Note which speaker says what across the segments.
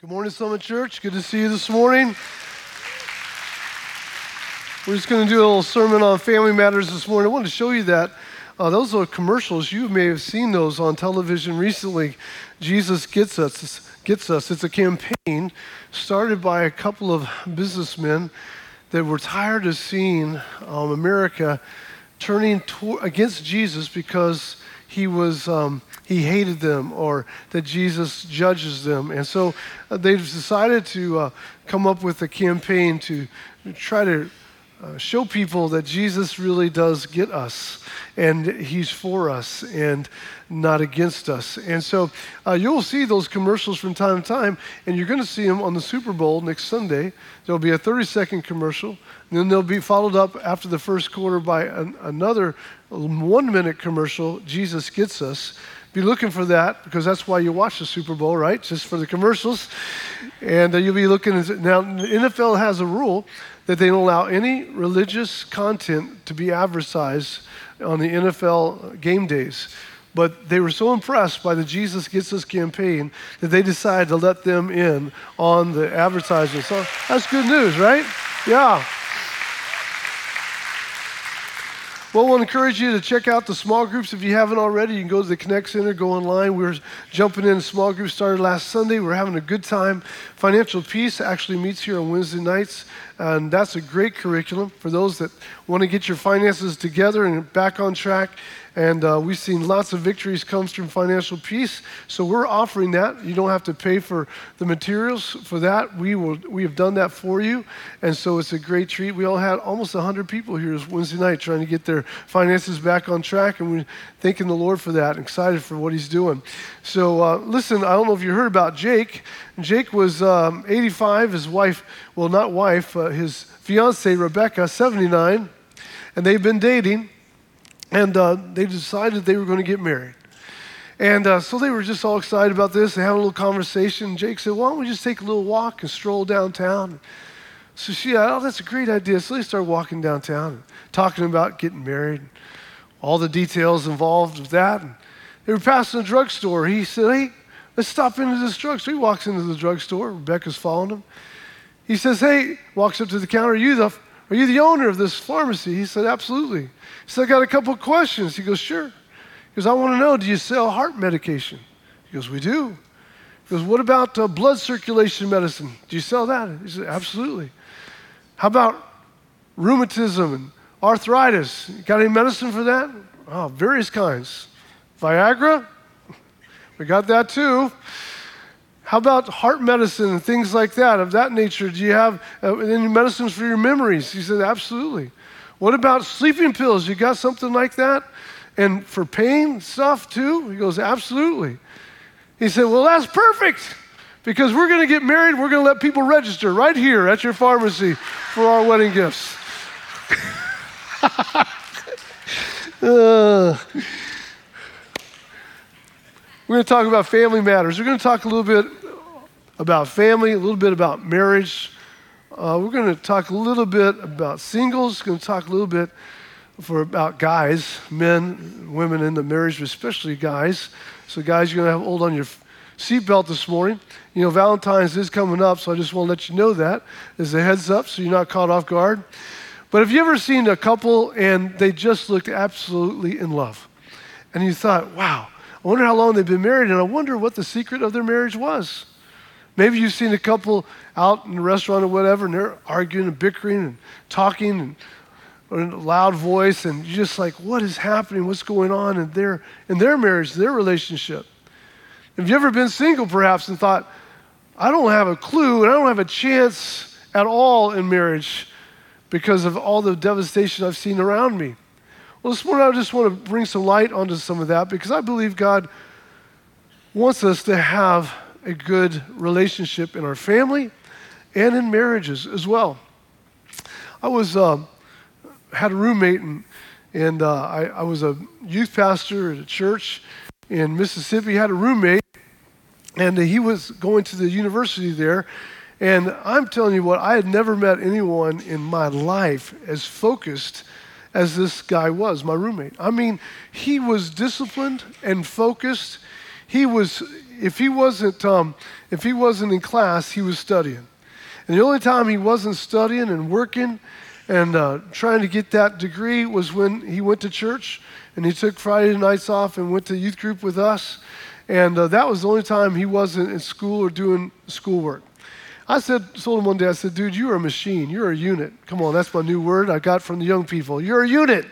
Speaker 1: Good morning, Summit Church. Good to see you this morning. We're just going to do a little sermon on family matters this morning. I want to show you that. Uh, those are commercials. You may have seen those on television recently. Jesus Gets Us. Gets Us. It's a campaign started by a couple of businessmen that were tired of seeing um, America turning to- against Jesus because he was um, he hated them or that Jesus judges them. And so uh, they've decided to uh, come up with a campaign to try to uh, show people that Jesus really does get us and he's for us and not against us. And so uh, you'll see those commercials from time to time, and you're going to see them on the Super Bowl next Sunday. There'll be a 30 second commercial, and then they'll be followed up after the first quarter by an, another one minute commercial, Jesus Gets Us. Be looking for that because that's why you watch the Super Bowl, right? Just for the commercials. And uh, you'll be looking. At, now, the NFL has a rule that they don't allow any religious content to be advertised on the NFL game days. But they were so impressed by the Jesus Gets Us campaign that they decided to let them in on the advertising. So that's good news, right? Yeah. Well, to encourage you to check out the small groups if you haven't already. You can go to the Connect Center, go online. We're jumping in. Small group started last Sunday. We're having a good time. Financial Peace actually meets here on Wednesday nights, and that's a great curriculum for those that want to get your finances together and back on track. And uh, we've seen lots of victories come from financial peace. So we're offering that. You don't have to pay for the materials for that. We will. We have done that for you, and so it's a great treat. We all had almost 100 people here this Wednesday night trying to get their finances back on track, and we're thanking the Lord for that. And excited for what He's doing. So uh, listen, I don't know if you heard about Jake. Jake was um, 85. His wife, well, not wife, uh, his fiancee Rebecca, 79, and they've been dating and uh, they decided they were going to get married. And uh, so they were just all excited about this. They had a little conversation. Jake said, Why don't we just take a little walk and stroll downtown? So she said, Oh, that's a great idea. So they started walking downtown and talking about getting married, all the details involved with that. And they were passing a drugstore. He said, Hey, let's stop into this drugstore. He walks into the drugstore. Rebecca's following him. He says, Hey, walks up to the counter. Are you the, are you the owner of this pharmacy? He said, Absolutely. He said, I got a couple of questions. He goes, Sure. He goes, I want to know, do you sell heart medication? He goes, We do. He goes, What about uh, blood circulation medicine? Do you sell that? He said, Absolutely. How about rheumatism and arthritis? Got any medicine for that? Oh, various kinds. Viagra? We got that too. How about heart medicine and things like that, of that nature? Do you have uh, any medicines for your memories? He said, Absolutely. What about sleeping pills? You got something like that? And for pain stuff too? He goes, Absolutely. He said, Well, that's perfect because we're going to get married. We're going to let people register right here at your pharmacy for our wedding gifts. uh, we're going to talk about family matters. We're going to talk a little bit about family, a little bit about marriage, uh, we're going to talk a little bit about singles. We're Going to talk a little bit for about guys, men, women in the marriage, especially guys. So, guys, you're going to have hold on your seatbelt this morning. You know, Valentine's is coming up, so I just want to let you know that as a heads up, so you're not caught off guard. But have you ever seen a couple and they just looked absolutely in love, and you thought, "Wow, I wonder how long they've been married, and I wonder what the secret of their marriage was." Maybe you've seen a couple out in a restaurant or whatever, and they're arguing and bickering and talking and in a loud voice, and you're just like, what is happening? What's going on in their in their marriage, their relationship? Have you ever been single, perhaps, and thought, I don't have a clue and I don't have a chance at all in marriage because of all the devastation I've seen around me? Well, this morning I just want to bring some light onto some of that because I believe God wants us to have a good relationship in our family and in marriages as well. I was uh, had a roommate and and uh, I, I, was a youth pastor at a church in Mississippi. Had a roommate, and he was going to the university there. And I'm telling you what, I had never met anyone in my life as focused as this guy was, my roommate. I mean, he was disciplined and focused. He was if he wasn't, um, if he wasn't in class, he was studying. And the only time he wasn't studying and working and uh, trying to get that degree was when he went to church and he took Friday nights off and went to youth group with us. And uh, that was the only time he wasn't in school or doing schoolwork. I said, told him one day, I said, dude, you're a machine. You're a unit. Come on, that's my new word I got from the young people. You're a unit.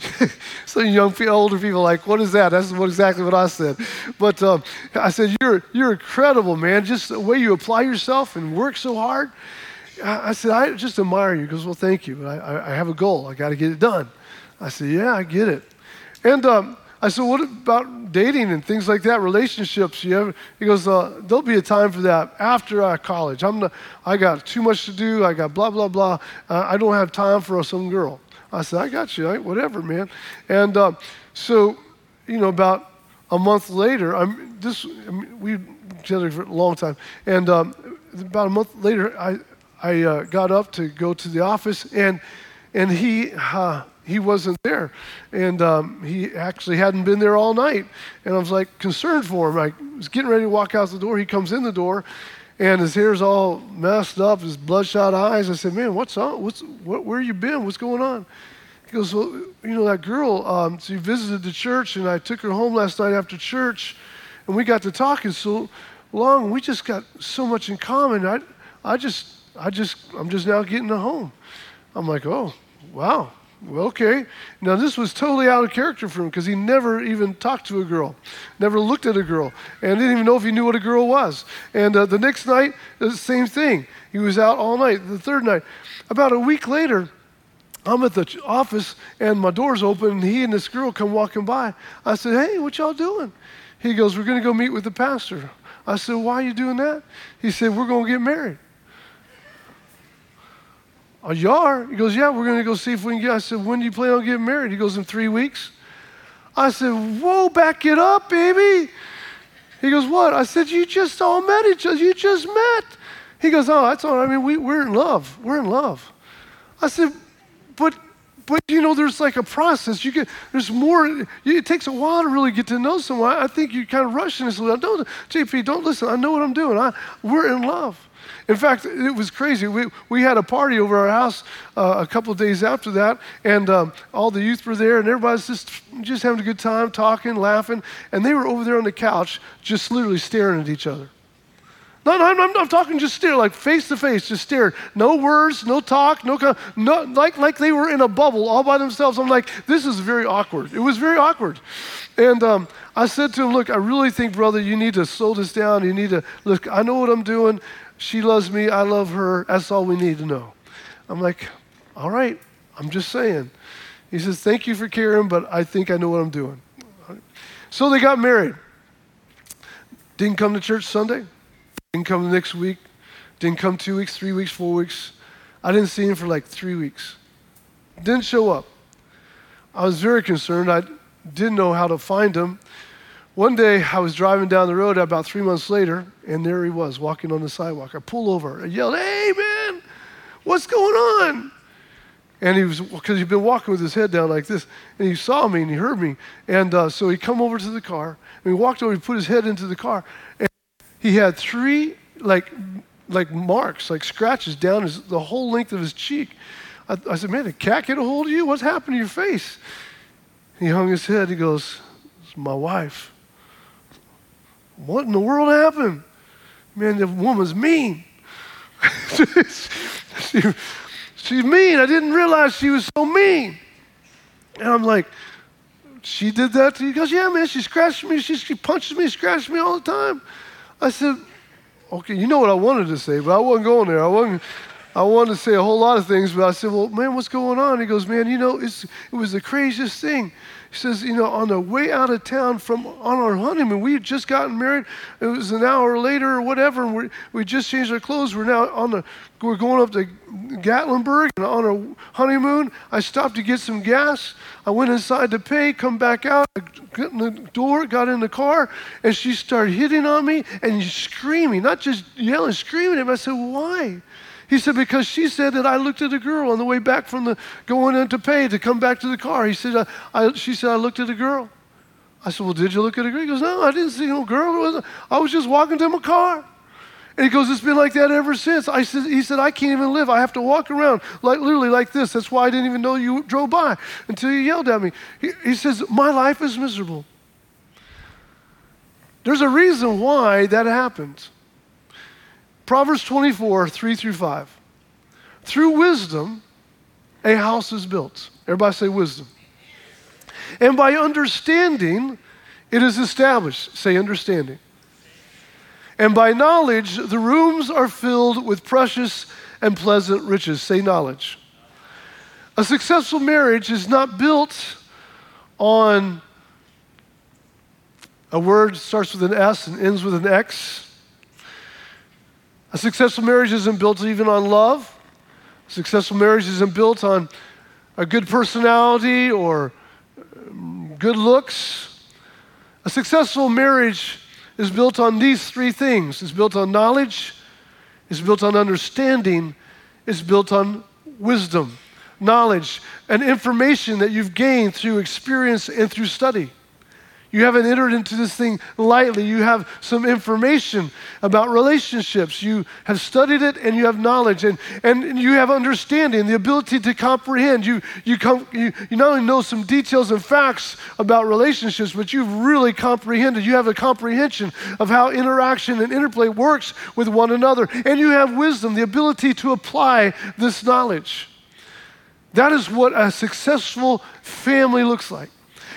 Speaker 1: so young people, older people, like, what is that? That's what, exactly what I said. But um, I said, you're you're incredible, man. Just the way you apply yourself and work so hard. I, I said, I just admire you. He goes, well, thank you. I, I, I have a goal. I got to get it done. I said, yeah, I get it. And um, I said, what about dating and things like that, relationships? You? He goes, uh, there'll be a time for that after uh, college. I'm I got too much to do. I got blah, blah, blah. Uh, I don't have time for some girl. I said, I got you. I, whatever, man. And uh, so, you know, about a month later, I'm this. I mean, we together for a long time, and um, about a month later, I I uh, got up to go to the office, and and he uh, he wasn't there, and um, he actually hadn't been there all night, and I was like concerned for him. I was getting ready to walk out the door. He comes in the door, and his hair's all messed up, his bloodshot eyes. I said, "Man, what's on? What's what, where you been? What's going on?" He goes, "Well, you know that girl. Um, she visited the church, and I took her home last night after church, and we got to talking so long. We just got so much in common. I, I just, I just, I'm just now getting to home." I'm like, "Oh, wow." Well, okay. Now, this was totally out of character for him because he never even talked to a girl, never looked at a girl, and didn't even know if he knew what a girl was. And uh, the next night, the same thing. He was out all night. The third night. About a week later, I'm at the office and my door's open and he and this girl come walking by. I said, Hey, what y'all doing? He goes, We're going to go meet with the pastor. I said, Why are you doing that? He said, We're going to get married. Oh, a yard? He goes, Yeah, we're going to go see if we can get. I said, When do you plan on getting married? He goes, In three weeks. I said, Whoa, back it up, baby. He goes, What? I said, You just all met each other. You just met. He goes, Oh, that's all. I mean, we, we're in love. We're in love. I said, But but you know, there's like a process. You get there's more. It takes a while to really get to know someone. I think you're kind of rushing this a little. Don't, JP, don't listen. I know what I'm doing. I, we're in love. In fact, it was crazy. We, we had a party over our house uh, a couple days after that, and um, all the youth were there, and everybody's just, just having a good time, talking, laughing, and they were over there on the couch, just literally staring at each other. No, no, I'm, I'm talking just stare, like face to face, just stare. No words, no talk, no, no like, like they were in a bubble all by themselves. I'm like, this is very awkward. It was very awkward. And um, I said to him, look, I really think, brother, you need to slow this down. You need to, look, I know what I'm doing. She loves me. I love her. That's all we need to know. I'm like, all right, I'm just saying. He says, thank you for caring, but I think I know what I'm doing. So they got married. Didn't come to church Sunday. Didn't come the next week. Didn't come two weeks, three weeks, four weeks. I didn't see him for like three weeks. Didn't show up. I was very concerned. I didn't know how to find him. One day I was driving down the road about three months later, and there he was walking on the sidewalk. I pulled over. I yelled, Hey, man, what's going on? And he was, because he'd been walking with his head down like this, and he saw me and he heard me. And uh, so he come over to the car, and he walked over, he put his head into the car, and he had three, like, like marks, like scratches down his, the whole length of his cheek. I, I said, Man, did cat get a hold of you? What's happened to your face? He hung his head. He goes, It's my wife. What in the world happened? Man, the woman's mean. she, she's mean. I didn't realize she was so mean. And I'm like, she did that to you? He goes, yeah, man, she scratched me. She, she punches me, scratches me all the time. I said, okay, you know what I wanted to say, but I wasn't going there. I wasn't, I wanted to say a whole lot of things, but I said, well, man, what's going on? He goes, man, you know, it's, it was the craziest thing. He says, you know, on the way out of town from on our honeymoon, we had just gotten married. It was an hour later or whatever, and we we just changed our clothes. We're now on the we're going up to Gatlinburg and on our honeymoon. I stopped to get some gas. I went inside to pay, come back out, got in the door, got in the car, and she started hitting on me and screaming, not just yelling, screaming at me. I said, why? He said, because she said that I looked at a girl on the way back from the going into pay to come back to the car. He said, I, I, she said, I looked at a girl. I said, Well, did you look at a girl? He goes, No, I didn't see no girl. I was just walking to my car. And he goes, It's been like that ever since. I said, he said, I can't even live. I have to walk around like literally like this. That's why I didn't even know you drove by until you yelled at me. He, he says, My life is miserable. There's a reason why that happened. Proverbs 24, 3 through 5. Through wisdom, a house is built. Everybody say wisdom. And by understanding, it is established. Say understanding. And by knowledge, the rooms are filled with precious and pleasant riches. Say knowledge. A successful marriage is not built on a word starts with an S and ends with an X. A successful marriage isn't built even on love. A successful marriage isn't built on a good personality or um, good looks. A successful marriage is built on these three things it's built on knowledge, it's built on understanding, it's built on wisdom, knowledge, and information that you've gained through experience and through study. You haven't entered into this thing lightly. You have some information about relationships. You have studied it and you have knowledge and, and you have understanding, the ability to comprehend. You, you, come, you, you not only know some details and facts about relationships, but you've really comprehended. You have a comprehension of how interaction and interplay works with one another. And you have wisdom, the ability to apply this knowledge. That is what a successful family looks like.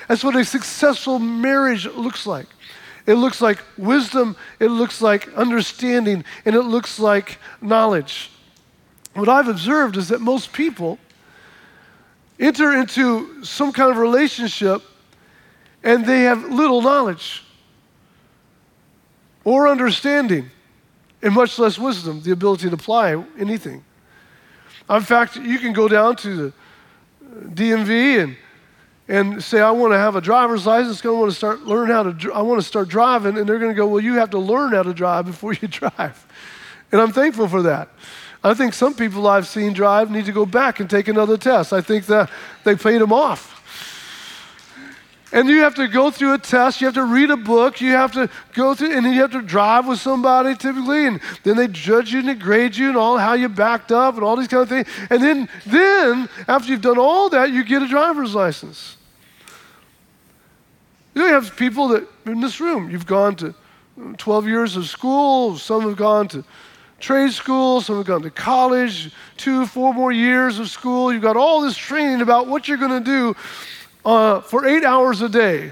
Speaker 1: That's what a successful marriage looks like. It looks like wisdom, it looks like understanding, and it looks like knowledge. What I've observed is that most people enter into some kind of relationship and they have little knowledge or understanding, and much less wisdom, the ability to apply anything. In fact, you can go down to the DMV and and say, I want to have a driver's license, I want to start learn how to, I want to start driving, and they're going to go, well, you have to learn how to drive before you drive. And I'm thankful for that. I think some people I've seen drive need to go back and take another test. I think that they paid them off. And you have to go through a test, you have to read a book, you have to go through, and then you have to drive with somebody typically, and then they judge you and they grade you and all how you backed up and all these kind of things. And then, then after you've done all that, you get a driver's license. You have people that in this room, you've gone to uh, 12 years of school, some have gone to trade school, some have gone to college, two, four more years of school. You've got all this training about what you're going to do uh, for eight hours a day,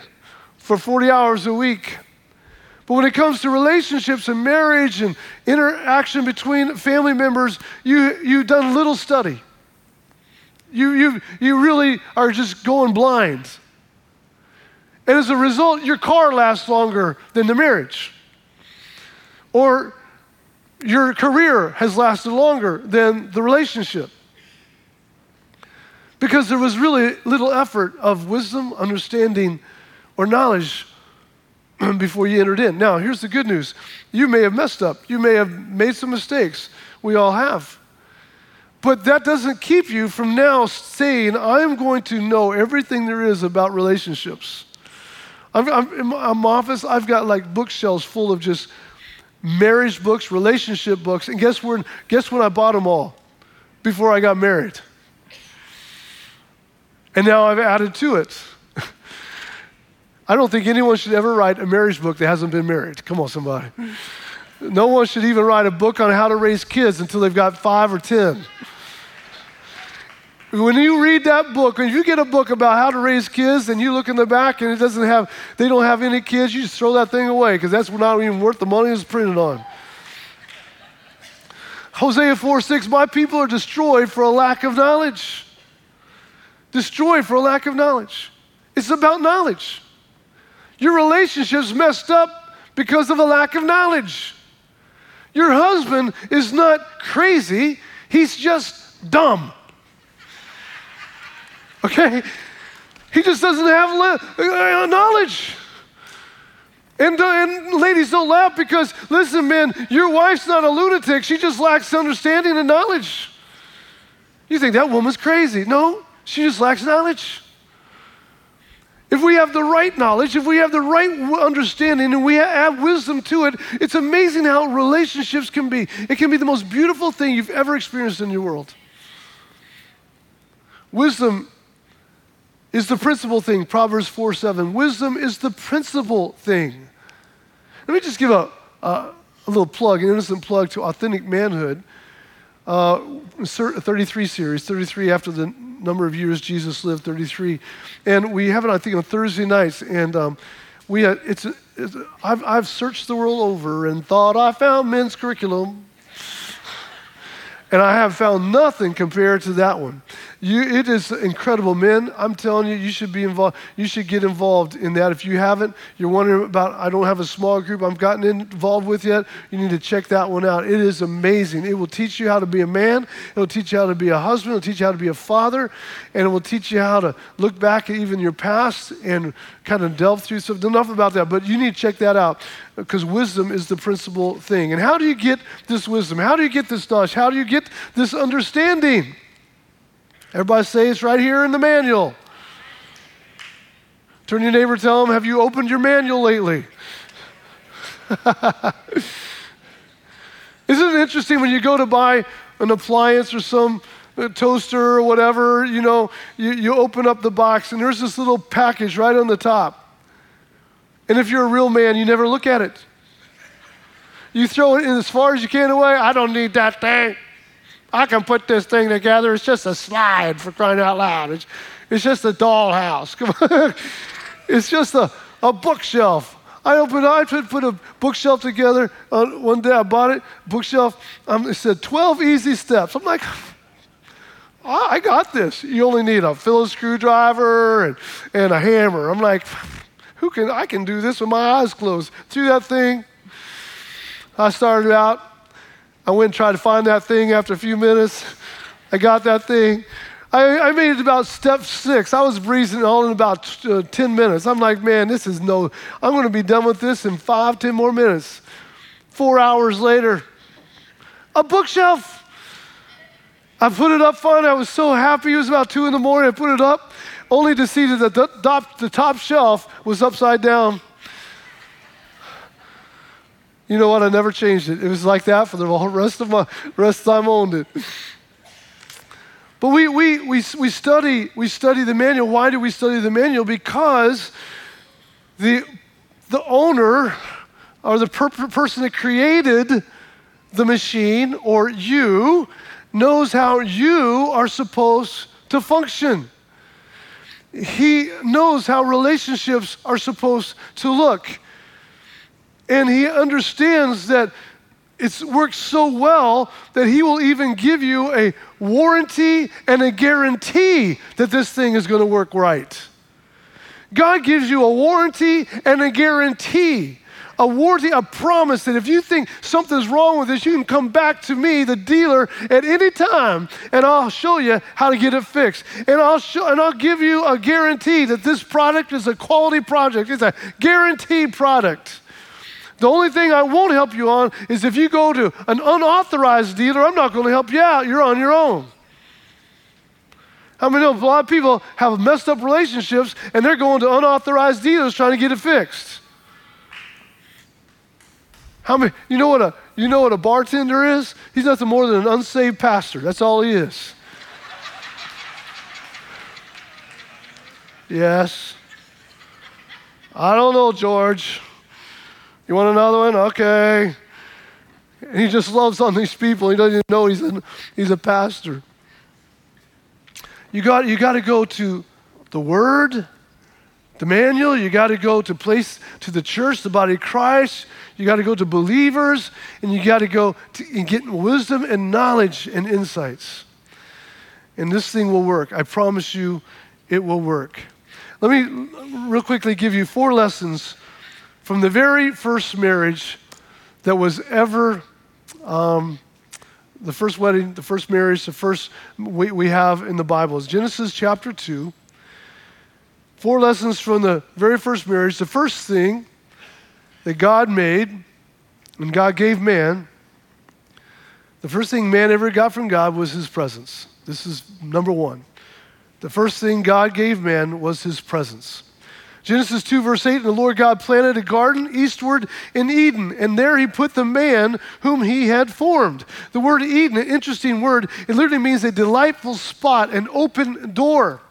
Speaker 1: for 40 hours a week. But when it comes to relationships and marriage and interaction between family members, you, you've done little study. You, you, you really are just going blind. And as a result, your car lasts longer than the marriage. Or your career has lasted longer than the relationship because there was really little effort of wisdom, understanding, or knowledge before you entered in. Now, here's the good news you may have messed up, you may have made some mistakes. We all have. But that doesn't keep you from now saying, I'm going to know everything there is about relationships. I'm, I'm, in my office, I've got like bookshelves full of just marriage books, relationship books, and guess when, guess when I bought them all? Before I got married. And now I've added to it. I don't think anyone should ever write a marriage book that hasn't been married. Come on, somebody. No one should even write a book on how to raise kids until they've got five or ten. When you read that book, when you get a book about how to raise kids and you look in the back and it doesn't have, they don't have any kids, you just throw that thing away because that's not even worth the money it's printed on. Hosea 4 6, my people are destroyed for a lack of knowledge destroyed for a lack of knowledge. It's about knowledge. Your relationship's messed up because of a lack of knowledge. Your husband is not crazy, he's just dumb. Okay? He just doesn't have le- uh, knowledge. And, uh, and ladies, don't laugh because, listen, man, your wife's not a lunatic. She just lacks understanding and knowledge. You think that woman's crazy. No, she just lacks knowledge. if we have the right knowledge, if we have the right understanding, and we have wisdom to it, it's amazing how relationships can be. It can be the most beautiful thing you've ever experienced in your world. Wisdom is the principal thing, Proverbs 4 7. Wisdom is the principal thing. Let me just give a, a, a little plug, an innocent plug to Authentic Manhood. Uh, 33 series, 33 after the number of years Jesus lived, 33. And we have it, I think, on Thursday nights. And um, we had, it's, it's I've, I've searched the world over and thought I found men's curriculum. And I have found nothing compared to that one. You, it is incredible, men. I'm telling you, you should be involved. You should get involved in that. If you haven't, you're wondering about. I don't have a small group I've gotten involved with yet. You need to check that one out. It is amazing. It will teach you how to be a man. It will teach you how to be a husband. It will teach you how to be a father, and it will teach you how to look back at even your past and kind of delve through stuff. Enough about that, but you need to check that out because wisdom is the principal thing. And how do you get this wisdom? How do you get this knowledge? How do you get this understanding? Everybody say it's right here in the manual. Turn your neighbor, tell them, have you opened your manual lately? Isn't it interesting when you go to buy an appliance or some uh, toaster or whatever, you know, you, you open up the box and there's this little package right on the top. And if you're a real man, you never look at it. You throw it in as far as you can away. I don't need that thing. I can put this thing together. It's just a slide for crying out loud. It's, it's just a dollhouse. Come on. it's just a, a bookshelf. I opened, I put, a bookshelf together. Uh, one day I bought it, bookshelf. Um, it said 12 easy steps. I'm like, I got this. You only need a Phillips screwdriver and, and a hammer. I'm like, who can, I can do this with my eyes closed. Threw that thing. I started out I went and tried to find that thing after a few minutes. I got that thing. I, I made it about step six. I was breezing all in about uh, 10 minutes. I'm like, man, this is no, I'm going to be done with this in five, 10 more minutes. Four hours later, a bookshelf. I put it up fine. I was so happy. It was about two in the morning. I put it up only to see that the top, the top shelf was upside down. You know what? I never changed it. It was like that for the rest of my rest time owned it. But we, we, we, we, study, we study the manual. Why do we study the manual? Because the, the owner or the per- person that created the machine or you knows how you are supposed to function. He knows how relationships are supposed to look. And he understands that it works so well that he will even give you a warranty and a guarantee that this thing is going to work right. God gives you a warranty and a guarantee. A warranty, a promise that if you think something's wrong with this, you can come back to me, the dealer, at any time, and I'll show you how to get it fixed. And I'll show, and I'll give you a guarantee that this product is a quality project. It's a guaranteed product. The only thing I won't help you on is if you go to an unauthorized dealer, I'm not going to help you out. You're on your own. How many know a lot of people have messed up relationships and they're going to unauthorized dealers trying to get it fixed? How many you know what a you know what a bartender is? He's nothing more than an unsaved pastor. That's all he is. yes. I don't know, George. You want another one? Okay. He just loves on these people. He doesn't even know he's a, he's a pastor. You got, you got to go to the Word, the manual. You got to go to place to the church, the body of Christ. You got to go to believers, and you got to go and get wisdom and knowledge and insights. And this thing will work. I promise you, it will work. Let me real quickly give you four lessons from the very first marriage that was ever um, the first wedding, the first marriage, the first we, we have in the Bible is Genesis chapter 2. Four lessons from the very first marriage. The first thing that God made and God gave man, the first thing man ever got from God was his presence. This is number one. The first thing God gave man was his presence. Genesis 2, verse 8, and the Lord God planted a garden eastward in Eden, and there he put the man whom he had formed. The word Eden, an interesting word, it literally means a delightful spot, an open door.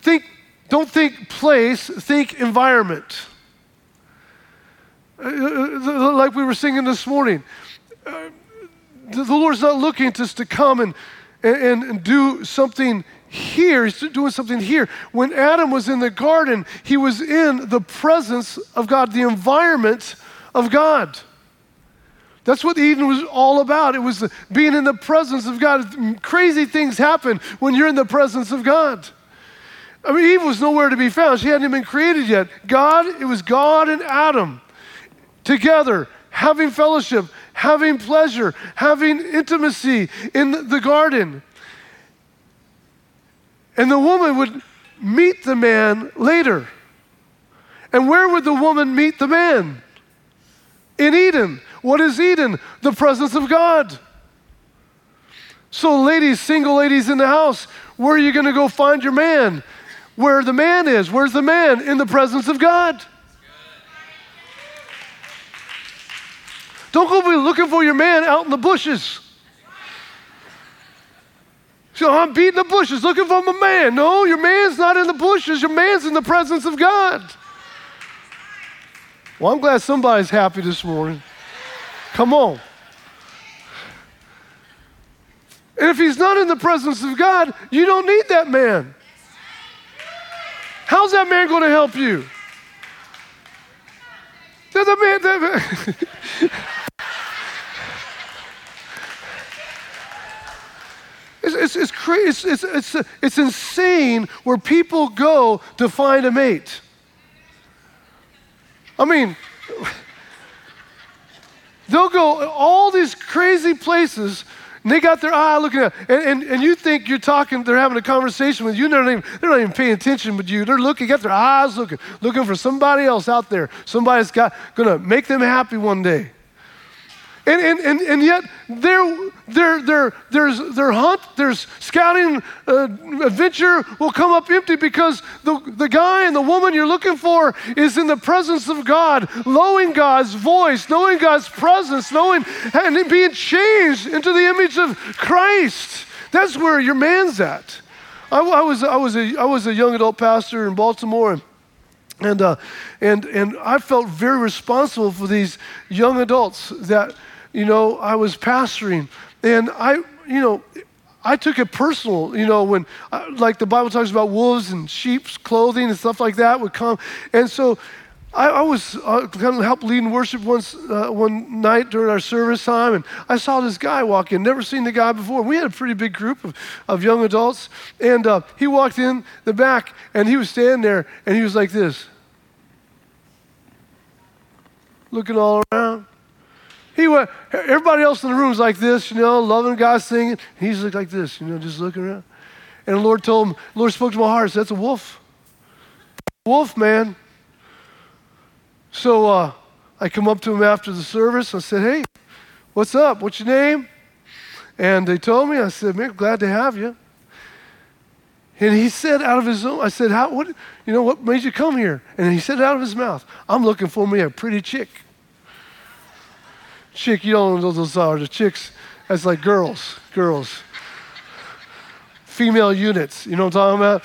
Speaker 1: Think, don't think place, think environment. Uh, uh, like we were singing this morning, uh, the Lord's not looking us to come and, and, and do something here. He's doing something here. When Adam was in the garden, he was in the presence of God, the environment of God. That's what Eden was all about. It was being in the presence of God. Crazy things happen when you're in the presence of God. I mean, Eve was nowhere to be found. She hadn't even been created yet. God, it was God and Adam together, having fellowship, having pleasure, having intimacy in the garden. And the woman would meet the man later. And where would the woman meet the man? In Eden. What is Eden? The presence of God. So, ladies, single ladies in the house, where are you going to go find your man? Where the man is. Where's the man? In the presence of God. Don't go be looking for your man out in the bushes. So I'm beating the bushes looking for my man. No, your man's not in the bushes. Your man's in the presence of God. Well, I'm glad somebody's happy this morning. Come on. And if he's not in the presence of God, you don't need that man. How's that man going to help you? The man, the, It's, it's, it's. It's, it's, it's, it's insane where people go to find a mate. I mean, they'll go all these crazy places and they got their eye looking at and, and, and you think you're talking they're having a conversation with you they're not even, they're not even paying attention with you they're looking got their eyes looking looking for somebody else out there somebody's got gonna make them happy one day and, and, and, and yet, their, their, their, there's, their hunt, their scouting uh, adventure will come up empty because the, the guy and the woman you're looking for is in the presence of God, knowing God's voice, knowing God's presence, knowing and being changed into the image of Christ. That's where your man's at. I, I was, I, was a, I was a young adult pastor in Baltimore. And, uh, and, and I felt very responsible for these young adults that you know, I was pastoring, and I, you know, I took it personal, you know, when, uh, like the Bible talks about wolves and sheep's clothing and stuff like that would come. And so I, I was uh, kind of helped leading worship once, uh, one night during our service time, and I saw this guy walk in. Never seen the guy before. We had a pretty big group of, of young adults, and uh, he walked in the back, and he was standing there, and he was like this, looking all around. He went, everybody else in the room was like this, you know, loving God, singing. He's like this, you know, just looking around. And the Lord told him, the Lord spoke to my heart, said, that's a wolf. Wolf, man. So uh, I come up to him after the service. I said, hey, what's up? What's your name? And they told me, I said, man, glad to have you. And he said out of his own, I said, how, what, you know, what made you come here? And he said out of his mouth, I'm looking for me a pretty chick chick, you don't know those are. The chicks, that's like girls, girls. Female units, you know what I'm talking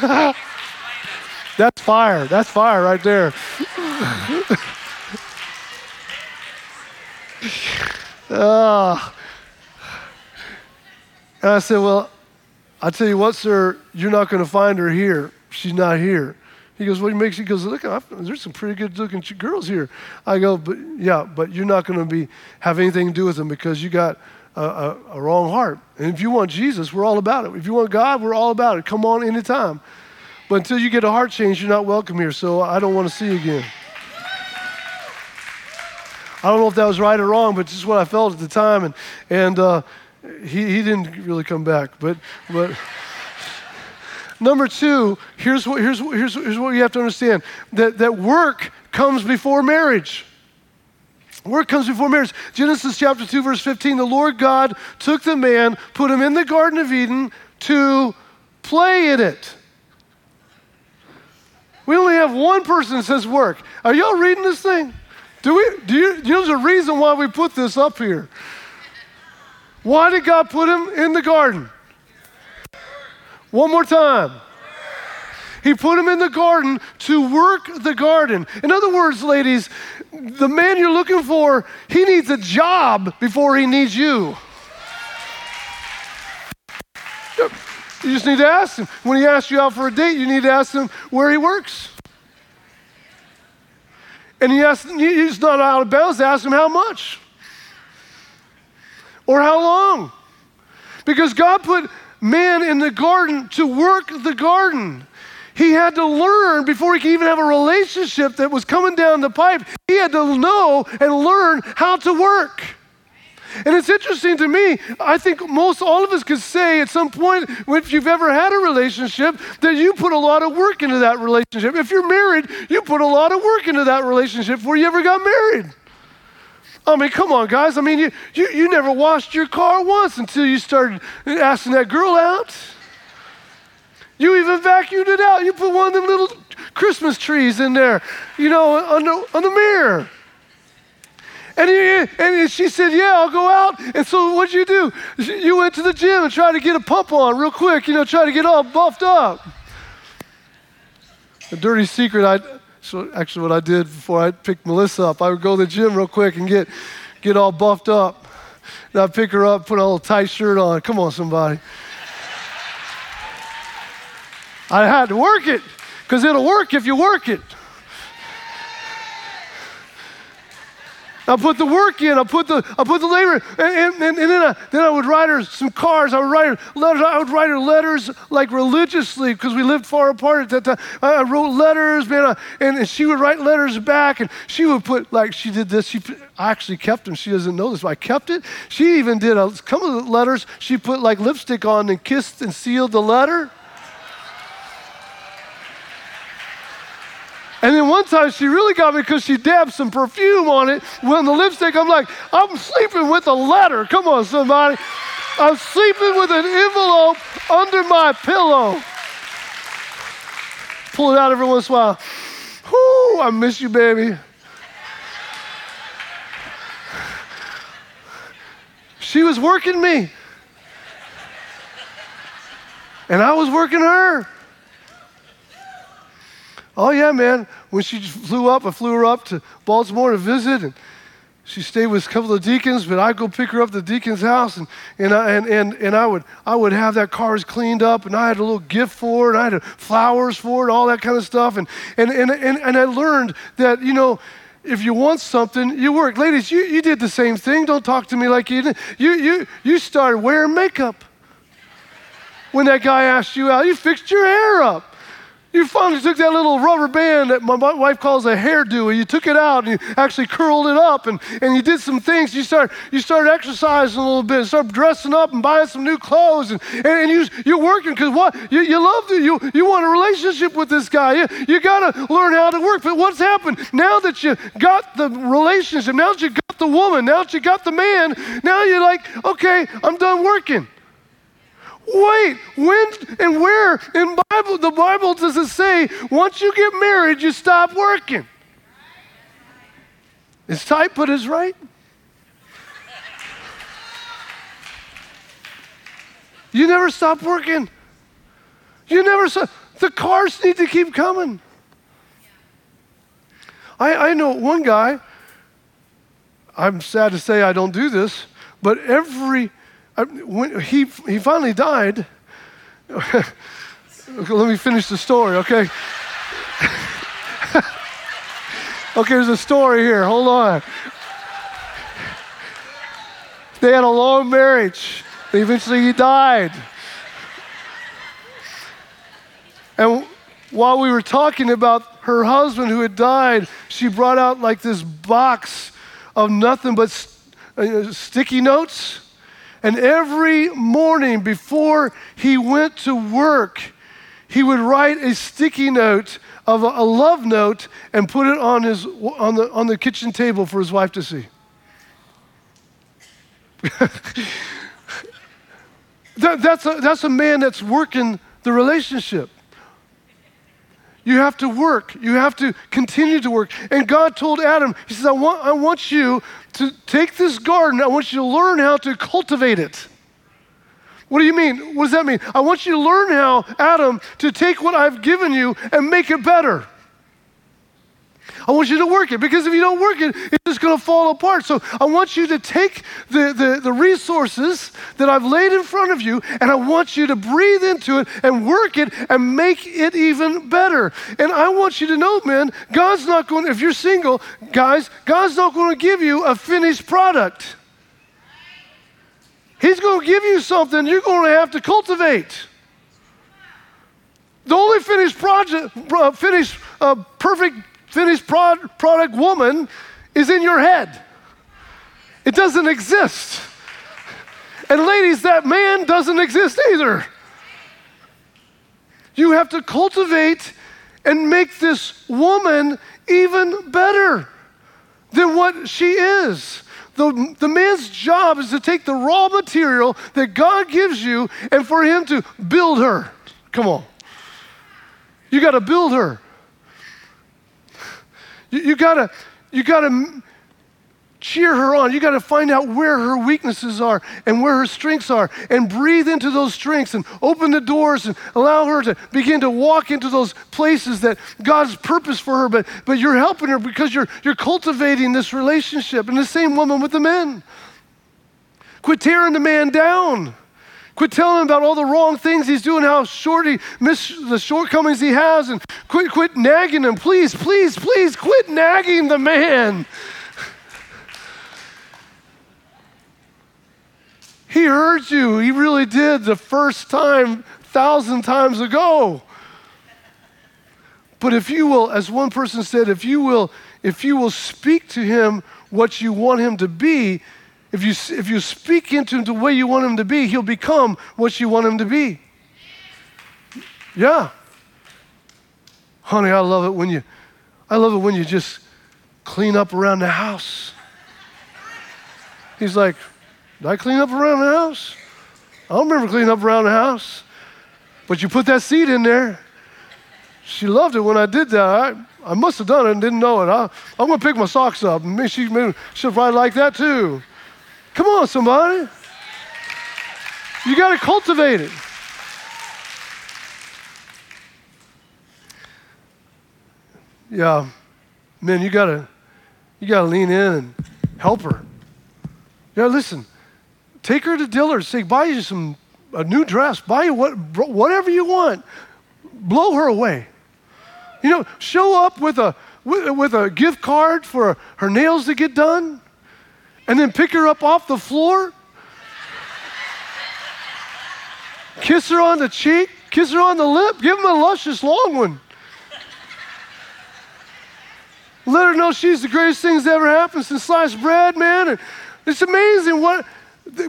Speaker 1: about? that's fire. That's fire right there. uh, and I said, Well, I tell you what, sir, you're not going to find her here. She's not here. He goes, What makes you? He goes, Look, there's some pretty good looking girls here. I go, But yeah, but you're not going to be have anything to do with them because you got a, a, a, wrong heart. And if you want Jesus, we're all about it. If you want God, we're all about it. Come on anytime. But until you get a heart change, you're not welcome here. So I don't want to see you again. I don't know if that was right or wrong, but is what I felt at the time. And, and uh, he, he didn't really come back. But, but Number two, here's what, here's, here's, here's what you have to understand that, that work comes before marriage. Work comes before marriage. Genesis chapter 2, verse 15 the Lord God took the man, put him in the Garden of Eden to play in it. We only have one person that says work. Are y'all reading this thing? Do we? Do you? There's a reason why we put this up here. Why did God put him in the garden? One more time. He put him in the garden to work the garden. In other words, ladies, the man you're looking for, he needs a job before he needs you. You just need to ask him. When he asks you out for a date, you need to ask him where he works. And he asks, he's not out of bounds to ask him how much or how long. Because God put man in the garden to work the garden. He had to learn before he could even have a relationship that was coming down the pipe. He had to know and learn how to work. And it's interesting to me, I think most all of us could say at some point, if you've ever had a relationship, that you put a lot of work into that relationship. If you're married, you put a lot of work into that relationship before you ever got married. I mean, come on, guys. I mean, you, you, you never washed your car once until you started asking that girl out. You even vacuumed it out. You put one of them little Christmas trees in there, you know, on the, on the mirror. And, he, and she said, Yeah, I'll go out. And so what'd you do? You went to the gym and tried to get a pump on real quick, you know, try to get all buffed up. A dirty secret, I, so actually what I did before I picked Melissa up, I would go to the gym real quick and get, get all buffed up. And I'd pick her up, put a little tight shirt on. Come on, somebody. I had to work it because it'll work if you work it. I put the work in. I put the I put the labor, and, and, and, then I then I would write her some cards. I would write her letters. I would write her letters like religiously because we lived far apart at that time. I, wrote letters, man, I, and, and she would write letters back, and she would put like she did this. She put, I actually kept them. She doesn't know this, but I kept it. She even did a couple of letters. She put like lipstick on and kissed and sealed the letter. And then one time she really got me because she dabbed some perfume on it when the lipstick. I'm like, I'm sleeping with a letter. Come on, somebody. I'm sleeping with an envelope under my pillow. Pull it out every once in a while. Whoo, I miss you, baby. She was working me. And I was working her. Oh, yeah, man. When she flew up, I flew her up to Baltimore to visit, and she stayed with a couple of deacons, but I'd go pick her up at the deacon's house, and, and, I, and, and, and I, would, I would have that cars cleaned up, and I had a little gift for her, and I had flowers for it, all that kind of stuff. And, and, and, and, and I learned that, you know, if you want something, you work. Ladies, you, you did the same thing. Don't talk to me like you didn't. You, you, you started wearing makeup when that guy asked you out. You fixed your hair up. You finally took that little rubber band that my wife calls a hairdo, and you took it out and you actually curled it up and, and you did some things. You started, you started exercising a little bit, started dressing up and buying some new clothes, and, and, and you, you're working because what? You, you love it. You, you want a relationship with this guy. You, you got to learn how to work. But what's happened? Now that you got the relationship, now that you got the woman, now that you got the man, now you're like, okay, I'm done working. Wait, when and where in Bible the Bible does it say once you get married you stop working? Is tight but is right? You never stop working. You never stop. The cars need to keep coming. I, I know one guy, I'm sad to say I don't do this, but every when he, he finally died. Let me finish the story, okay? okay, there's a story here. Hold on. They had a long marriage. Eventually, he died. And while we were talking about her husband who had died, she brought out like this box of nothing but uh, sticky notes and every morning before he went to work, he would write a sticky note of a, a love note and put it on, his, on, the, on the kitchen table for his wife to see. that, that's, a, that's a man that's working the relationship. You have to work. You have to continue to work. And God told Adam, He says, I want, I want you to take this garden, I want you to learn how to cultivate it. What do you mean? What does that mean? I want you to learn how, Adam, to take what I've given you and make it better. I want you to work it because if you don't work it, it's just going to fall apart. So I want you to take the, the, the, resources that I've laid in front of you and I want you to breathe into it and work it and make it even better. And I want you to know, man, God's not going, if you're single, guys, God's not going to give you a finished product. He's going to give you something you're going to have to cultivate. The only finished project, finished, uh, perfect finished product woman is in your head. It doesn't exist. And ladies, that man doesn't exist either. You have to cultivate and make this woman even better than what she is. The, the man's job is to take the raw material that God gives you and for him to build her. Come on. You got to build her. You, you gotta, you gotta cheer her on. You got to find out where her weaknesses are and where her strengths are and breathe into those strengths and open the doors and allow her to begin to walk into those places that God's purpose for her. But, but you're helping her because you're, you're cultivating this relationship. And the same woman with the men. Quit tearing the man down. Quit telling him about all the wrong things he's doing, how short he missed the shortcomings he has, and quit, quit nagging him. Please, please, please quit nagging the man. He heard you. He really did the first time, thousand times ago. But if you will, as one person said, if you will, if you will speak to him what you want him to be, if you, if you speak into him the way you want him to be, he'll become what you want him to be. Yeah. Honey, I love it when you I love it when you just clean up around the house. He's like, Did I clean up around the house? I don't remember cleaning up around the house. But you put that seed in there. She loved it when I did that. I, I must have done it and didn't know it. I, am going to pick my socks up. Maybe she, maybe she'll probably like that too. Come on, somebody. You got to cultivate it. Yeah, man, you gotta you gotta lean in and help her. Yeah, listen, take her to Dillard's. Say, buy you some a new dress. Buy you what whatever you want. Blow her away. You know, show up with a with, with a gift card for her nails to get done and then pick her up off the floor, kiss her on the cheek, kiss her on the lip, give him a luscious long one. Let her know she's the greatest thing that's ever happened since sliced bread, man. And it's amazing what,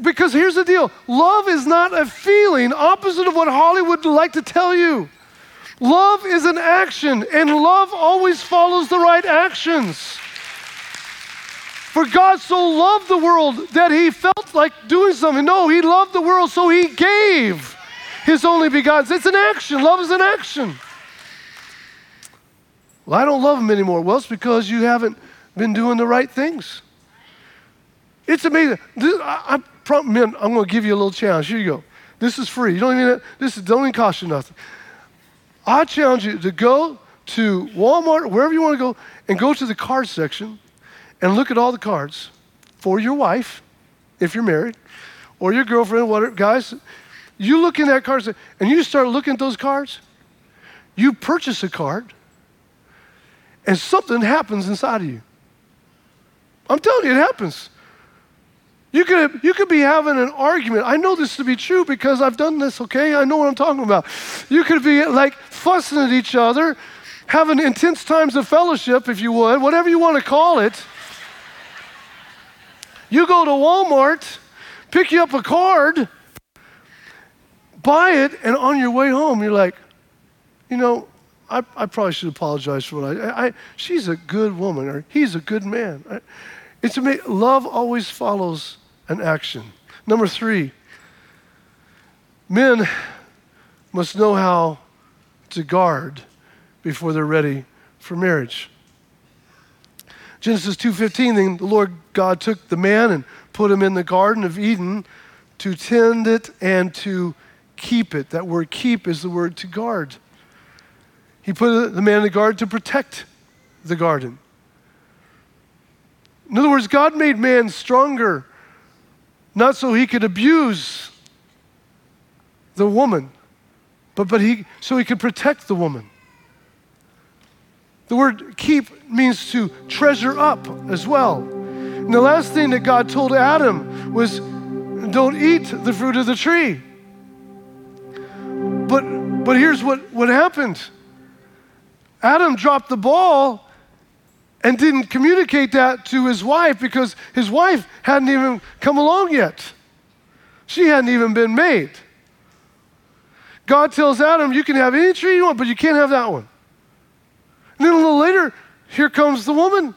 Speaker 1: because here's the deal love is not a feeling, opposite of what Hollywood would like to tell you. Love is an action, and love always follows the right actions. For God so loved the world that he felt like doing something. No, he loved the world, so he gave his only begotten. It's an action. Love is an action. Well, I don't love him anymore. Well, it's because you haven't been doing the right things. It's amazing. I, I, men, I'm going to give you a little challenge. Here you go. This is free. You don't even. This is, don't even cost you nothing. I challenge you to go to Walmart, wherever you want to go, and go to the card section and look at all the cards for your wife, if you're married, or your girlfriend, whatever, guys. You look in that card and you start looking at those cards. You purchase a card, and something happens inside of you. I'm telling you, it happens. You could, you could be having an argument. I know this to be true because I've done this, okay? I know what I'm talking about. You could be like fussing at each other, having intense times of fellowship, if you would, whatever you want to call it. You go to Walmart, pick you up a card, buy it, and on your way home, you're like, you know, I, I probably should apologize for what I, I, She's a good woman, or he's a good man. It's amazing. Love always follows an action. Number three, men must know how to guard before they're ready for marriage. Genesis 2:15 then the Lord God took the man and put him in the garden of Eden to tend it and to keep it. That word keep is the word to guard. He put the man in the garden to protect the garden. In other words, God made man stronger, not so he could abuse the woman, but, but he, so he could protect the woman. The word keep means to treasure up as well. And the last thing that God told Adam was don't eat the fruit of the tree. But, but here's what, what happened Adam dropped the ball and didn't communicate that to his wife because his wife hadn't even come along yet. She hadn't even been made. God tells Adam, You can have any tree you want, but you can't have that one. And then a little later, here comes the woman.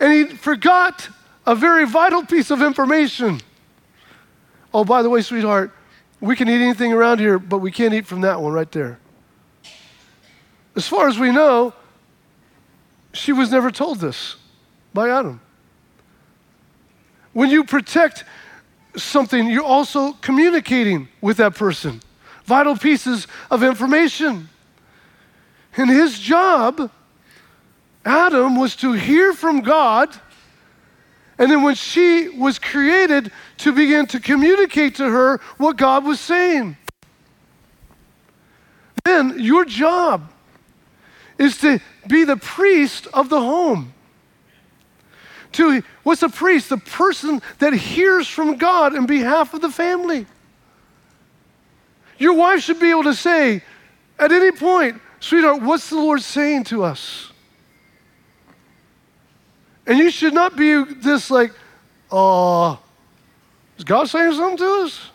Speaker 1: And he forgot a very vital piece of information. Oh, by the way, sweetheart, we can eat anything around here, but we can't eat from that one right there. As far as we know, she was never told this by Adam. When you protect something, you're also communicating with that person vital pieces of information. And his job, Adam, was to hear from God. And then when she was created, to begin to communicate to her what God was saying. Then your job is to be the priest of the home. To what's a priest? The person that hears from God in behalf of the family. Your wife should be able to say at any point, sweetheart, what's the Lord saying to us? And you should not be this like, oh, is God saying something to us?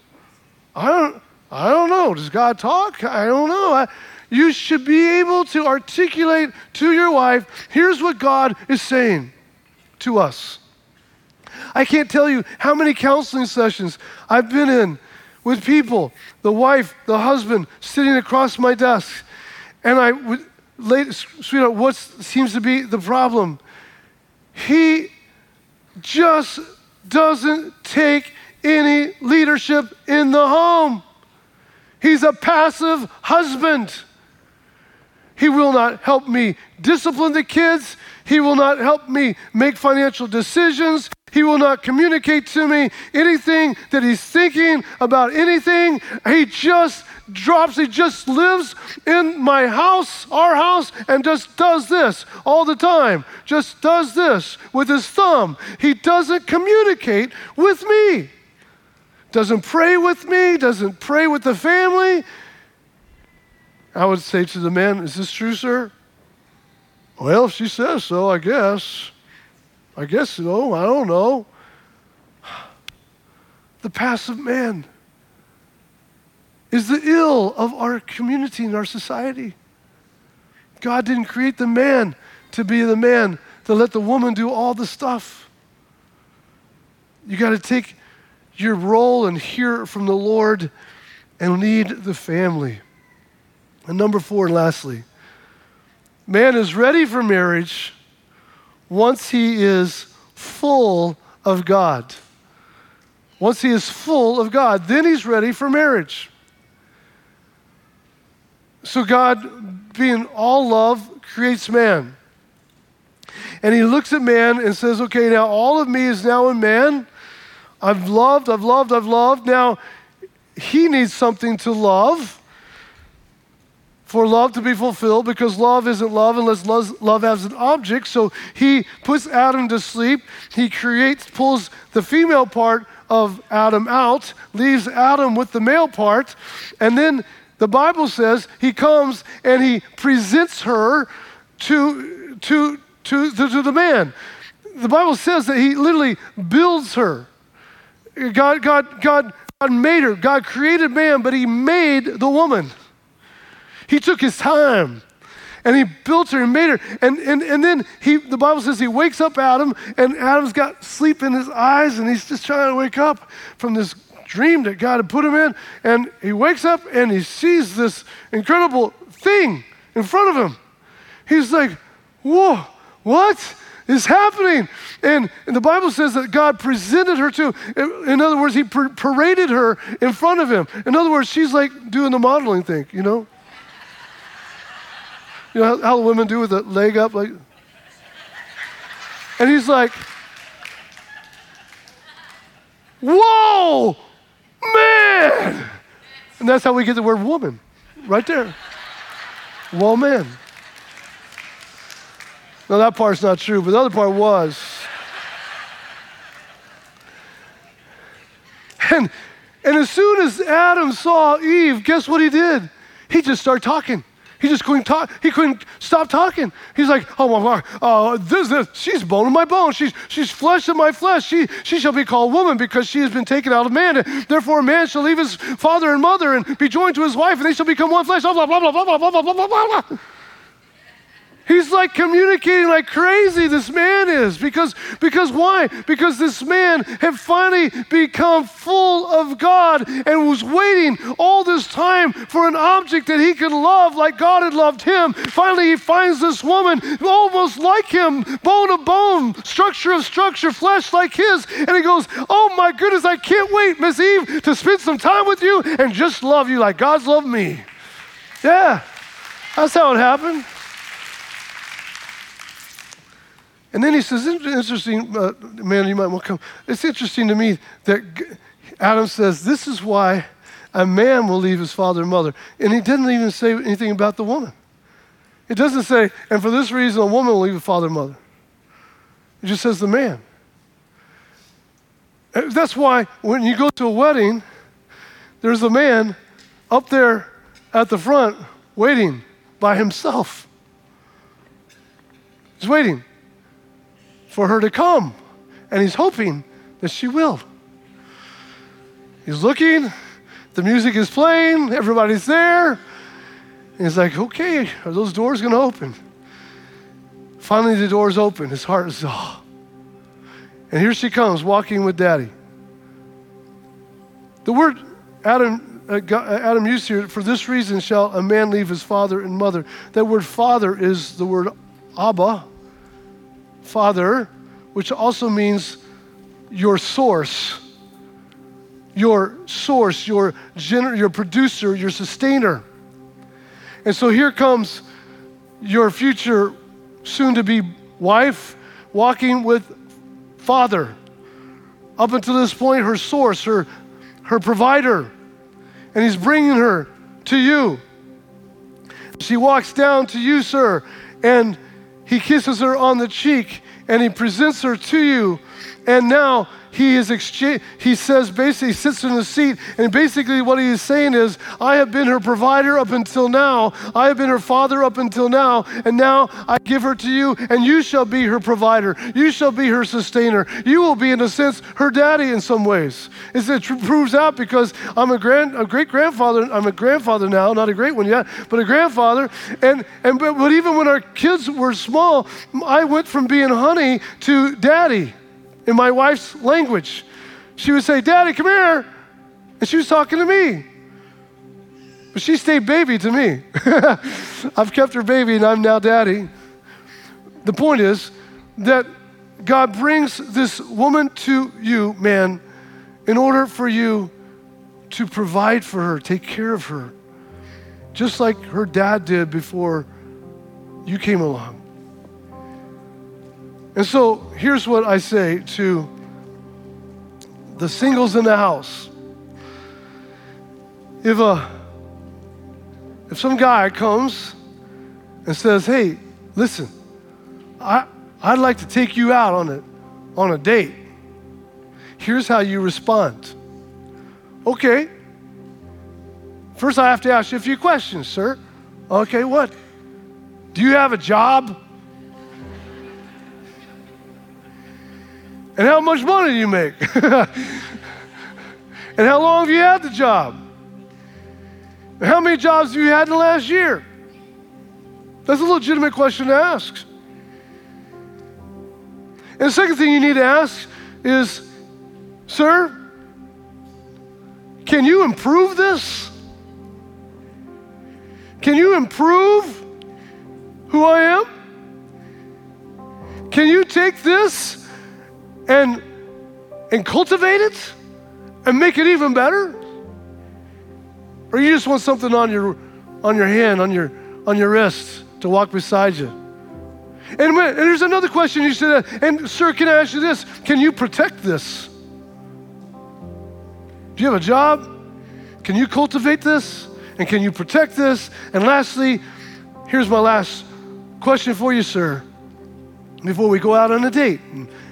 Speaker 1: I don't, I don't know. Does God talk? I don't know. I, you should be able to articulate to your wife here's what God is saying to us. I can't tell you how many counseling sessions I've been in with people, the wife, the husband, sitting across my desk, and I would, lady, sweetheart, what seems to be the problem? He just doesn't take any leadership in the home. He's a passive husband. He will not help me discipline the kids. He will not help me make financial decisions. He will not communicate to me anything that he's thinking about anything. He just drops, he just lives in my house, our house, and just does this all the time. Just does this with his thumb. He doesn't communicate with me doesn't pray with me, doesn't pray with the family. I would say to the man, Is this true, sir? Well, she says so, I guess. I guess so. I don't know. The passive man is the ill of our community and our society. God didn't create the man to be the man to let the woman do all the stuff. You got to take your role and hear from the Lord and lead the family. And number four, and lastly, man is ready for marriage once he is full of God. Once he is full of God, then he's ready for marriage. So, God, being all love, creates man. And he looks at man and says, Okay, now all of me is now in man. I've loved, I've loved, I've loved. Now, he needs something to love for love to be fulfilled because love isn't love unless love has an object. So he puts Adam to sleep. He creates, pulls the female part of Adam out, leaves Adam with the male part, and then the Bible says he comes and he presents her to, to, to, to, to the man. The Bible says that he literally builds her. God, God, God, God made her. God created man, but he made the woman. He took his time and he built her and made her. And, and, and then he, the Bible says he wakes up Adam, and Adam's got sleep in his eyes, and he's just trying to wake up from this dream that God had put him in. And he wakes up and he sees this incredible thing in front of him. He's like, Whoa, what is happening? And, and the Bible says that God presented her to, in other words, He paraded her in front of him. In other words, she's like doing the modeling thing, you know? You know how, how women do with the leg up, like. And he's like, Whoa, man! And that's how we get the word woman, right there. Whoa, man. Now, that part's not true, but the other part was. And, and as soon as Adam saw Eve, guess what he did? He just started talking. He just couldn't talk. He couldn't stop talking. He's like, oh my God, uh, this, this, she's bone of my bone. She's, she's flesh of my flesh. She, she shall be called woman because she has been taken out of man. And therefore, a man shall leave his father and mother and be joined to his wife, and they shall become one flesh. Blah, blah, blah, blah, blah, blah, blah, blah, blah, blah. He's like communicating like crazy, this man is. Because, because why? Because this man had finally become full of God and was waiting all this time for an object that he could love like God had loved him. Finally, he finds this woman almost like him, bone of bone, structure of structure, flesh like his. And he goes, Oh my goodness, I can't wait, Miss Eve, to spend some time with you and just love you like God's loved me. Yeah, that's how it happened. And then he says, interesting, uh, man, you might want to come. It's interesting to me that Adam says, this is why a man will leave his father and mother. And he didn't even say anything about the woman. It doesn't say, and for this reason, a woman will leave her father and mother. It just says the man. Uh, that's why when you go to a wedding, there's a man up there at the front waiting by himself. He's waiting for her to come. And he's hoping that she will. He's looking, the music is playing, everybody's there. And he's like, okay, are those doors going to open? Finally, the doors open. His heart is, oh. And here she comes, walking with daddy. The word Adam, uh, uh, Adam used here, for this reason shall a man leave his father and mother. That word father is the word Abba, Father, which also means your source, your source, your, gener- your producer, your sustainer. And so here comes your future soon to be wife walking with father. Up until this point, her source, her, her provider. And he's bringing her to you. She walks down to you, sir, and he kisses her on the cheek and he presents her to you. And now he is exchange, he says basically he sits in the seat and basically what he is saying is i have been her provider up until now. I have been her father up until now and now i give her to you and you shall be her provider. You shall be her sustainer. You will be in a sense her daddy in some ways. It's, it proves out because i'm a grand a great grandfather i'm a grandfather now not a great one yet but a grandfather and and but, but even when our kids were small i went from being honey to daddy in my wife's language. She would say, Daddy, come here. And she was talking to me. But she stayed baby to me. I've kept her baby and I'm now daddy. The point is that God brings this woman to you, man, in order for you to provide for her, take care of her, just like her dad did before you came along. And so here's what I say to the singles in the house. If a if some guy comes and says, "Hey, listen, I I'd like to take you out on a on a date." Here's how you respond. Okay. First I have to ask you a few questions, sir. Okay, what? Do you have a job? And how much money do you make? and how long have you had the job? How many jobs have you had in the last year? That's a legitimate question to ask. And the second thing you need to ask is, Sir, can you improve this? Can you improve who I am? Can you take this and, and cultivate it and make it even better? Or you just want something on your, on your hand, on your, on your wrist to walk beside you? And, when, and there's another question you said, and sir, can I ask you this? Can you protect this? Do you have a job? Can you cultivate this? And can you protect this? And lastly, here's my last question for you, sir, before we go out on a date.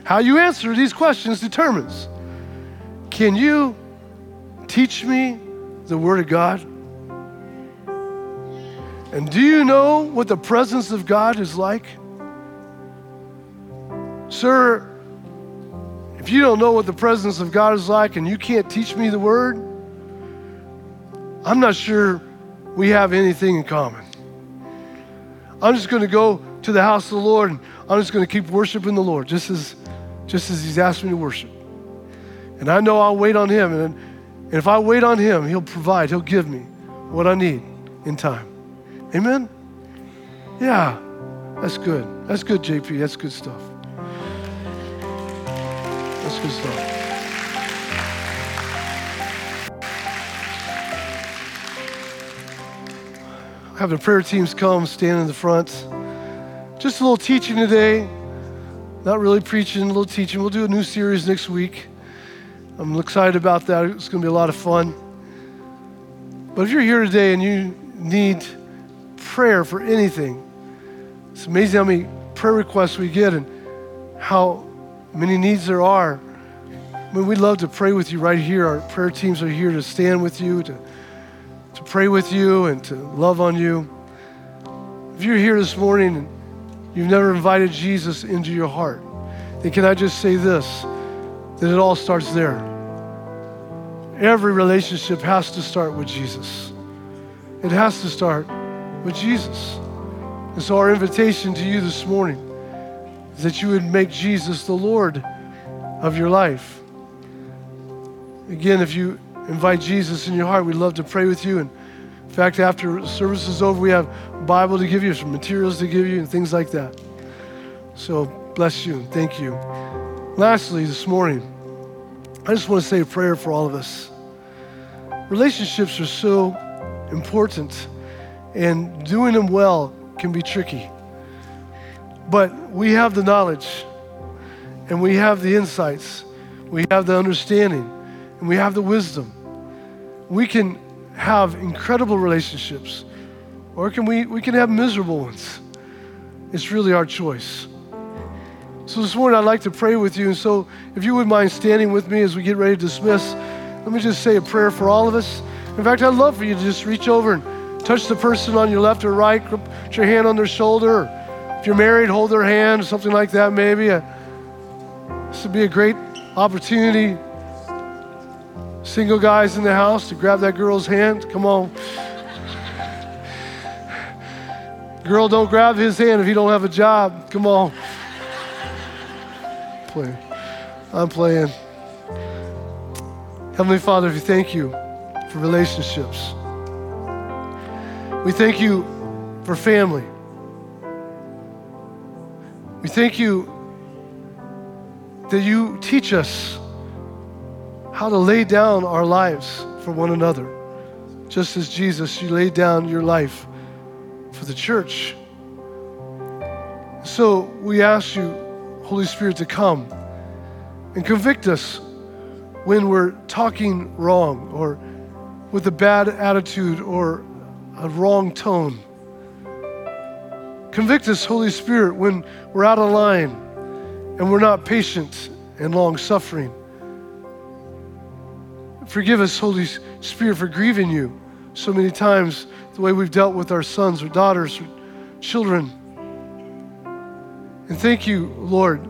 Speaker 1: How you answer these questions determines can you teach me the Word of God? And do you know what the presence of God is like? Sir, if you don't know what the presence of God is like and you can't teach me the Word, I'm not sure we have anything in common. I'm just going to go to the house of the Lord and I'm just going to keep worshiping the Lord just as, just as He's asked me to worship. And I know I'll wait on Him. And, and if I wait on Him, He'll provide, He'll give me what I need in time. Amen? Yeah, that's good. That's good, JP. That's good stuff. That's good stuff. Have the prayer teams come, stand in the front. Just a little teaching today. Not really preaching, a little teaching. We'll do a new series next week. I'm excited about that. It's going to be a lot of fun. But if you're here today and you need prayer for anything, it's amazing how many prayer requests we get and how many needs there are. I mean, we'd love to pray with you right here. Our prayer teams are here to stand with you, to, to pray with you, and to love on you. If you're here this morning and you've never invited Jesus into your heart, then can I just say this? That it all starts there. Every relationship has to start with Jesus. It has to start with Jesus. And so, our invitation to you this morning is that you would make Jesus the Lord of your life. Again, if you invite Jesus in your heart, we'd love to pray with you. And in fact, after service is over, we have Bible to give you, some materials to give you, and things like that. So, bless you. Thank you. Lastly, this morning, I just want to say a prayer for all of us. Relationships are so important, and doing them well can be tricky. But we have the knowledge, and we have the insights, we have the understanding, and we have the wisdom. We can have incredible relationships, or can we, we can have miserable ones. It's really our choice. So this morning I'd like to pray with you. And so if you would mind standing with me as we get ready to dismiss, let me just say a prayer for all of us. In fact, I'd love for you to just reach over and touch the person on your left or right, put your hand on their shoulder. If you're married, hold their hand, something like that maybe. Uh, this would be a great opportunity. Single guys in the house to grab that girl's hand. Come on. Girl, don't grab his hand if you don't have a job. Come on playing. I'm playing. Heavenly Father, we thank you for relationships. We thank you for family. We thank you that you teach us how to lay down our lives for one another, just as Jesus, you laid down your life for the church. So we ask you Holy Spirit to come and convict us when we're talking wrong or with a bad attitude or a wrong tone. Convict us, Holy Spirit, when we're out of line and we're not patient and long suffering. Forgive us, Holy Spirit, for grieving you so many times, the way we've dealt with our sons or daughters or children. And thank you, Lord,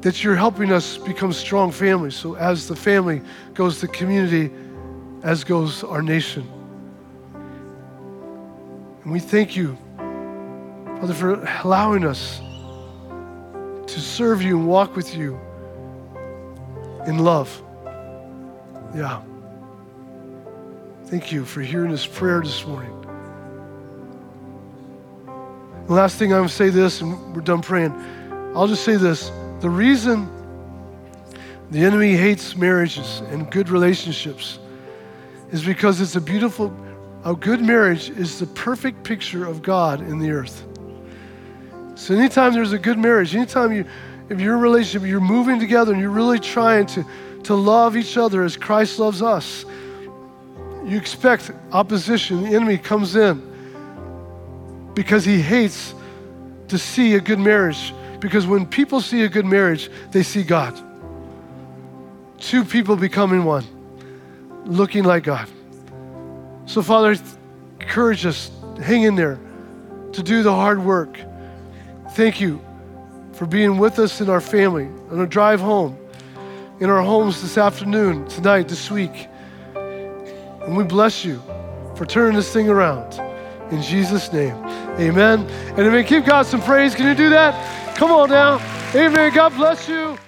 Speaker 1: that you're helping us become strong families. So as the family goes the community, as goes our nation. And we thank you, Father, for allowing us to serve you and walk with you in love. Yeah. Thank you for hearing this prayer this morning. The last thing I'm going to say this, and we're done praying. I'll just say this. The reason the enemy hates marriages and good relationships is because it's a beautiful, a good marriage is the perfect picture of God in the earth. So anytime there's a good marriage, anytime you, if a relationship, you're moving together and you're really trying to, to love each other as Christ loves us, you expect opposition. The enemy comes in because he hates to see a good marriage. Because when people see a good marriage, they see God. Two people becoming one, looking like God. So, Father, encourage us, hang in there to do the hard work. Thank you for being with us in our family on a drive home, in our homes this afternoon, tonight, this week. And we bless you for turning this thing around. In Jesus' name, amen. And amen. Give God some praise. Can you do that? Come on now. Amen. God bless you.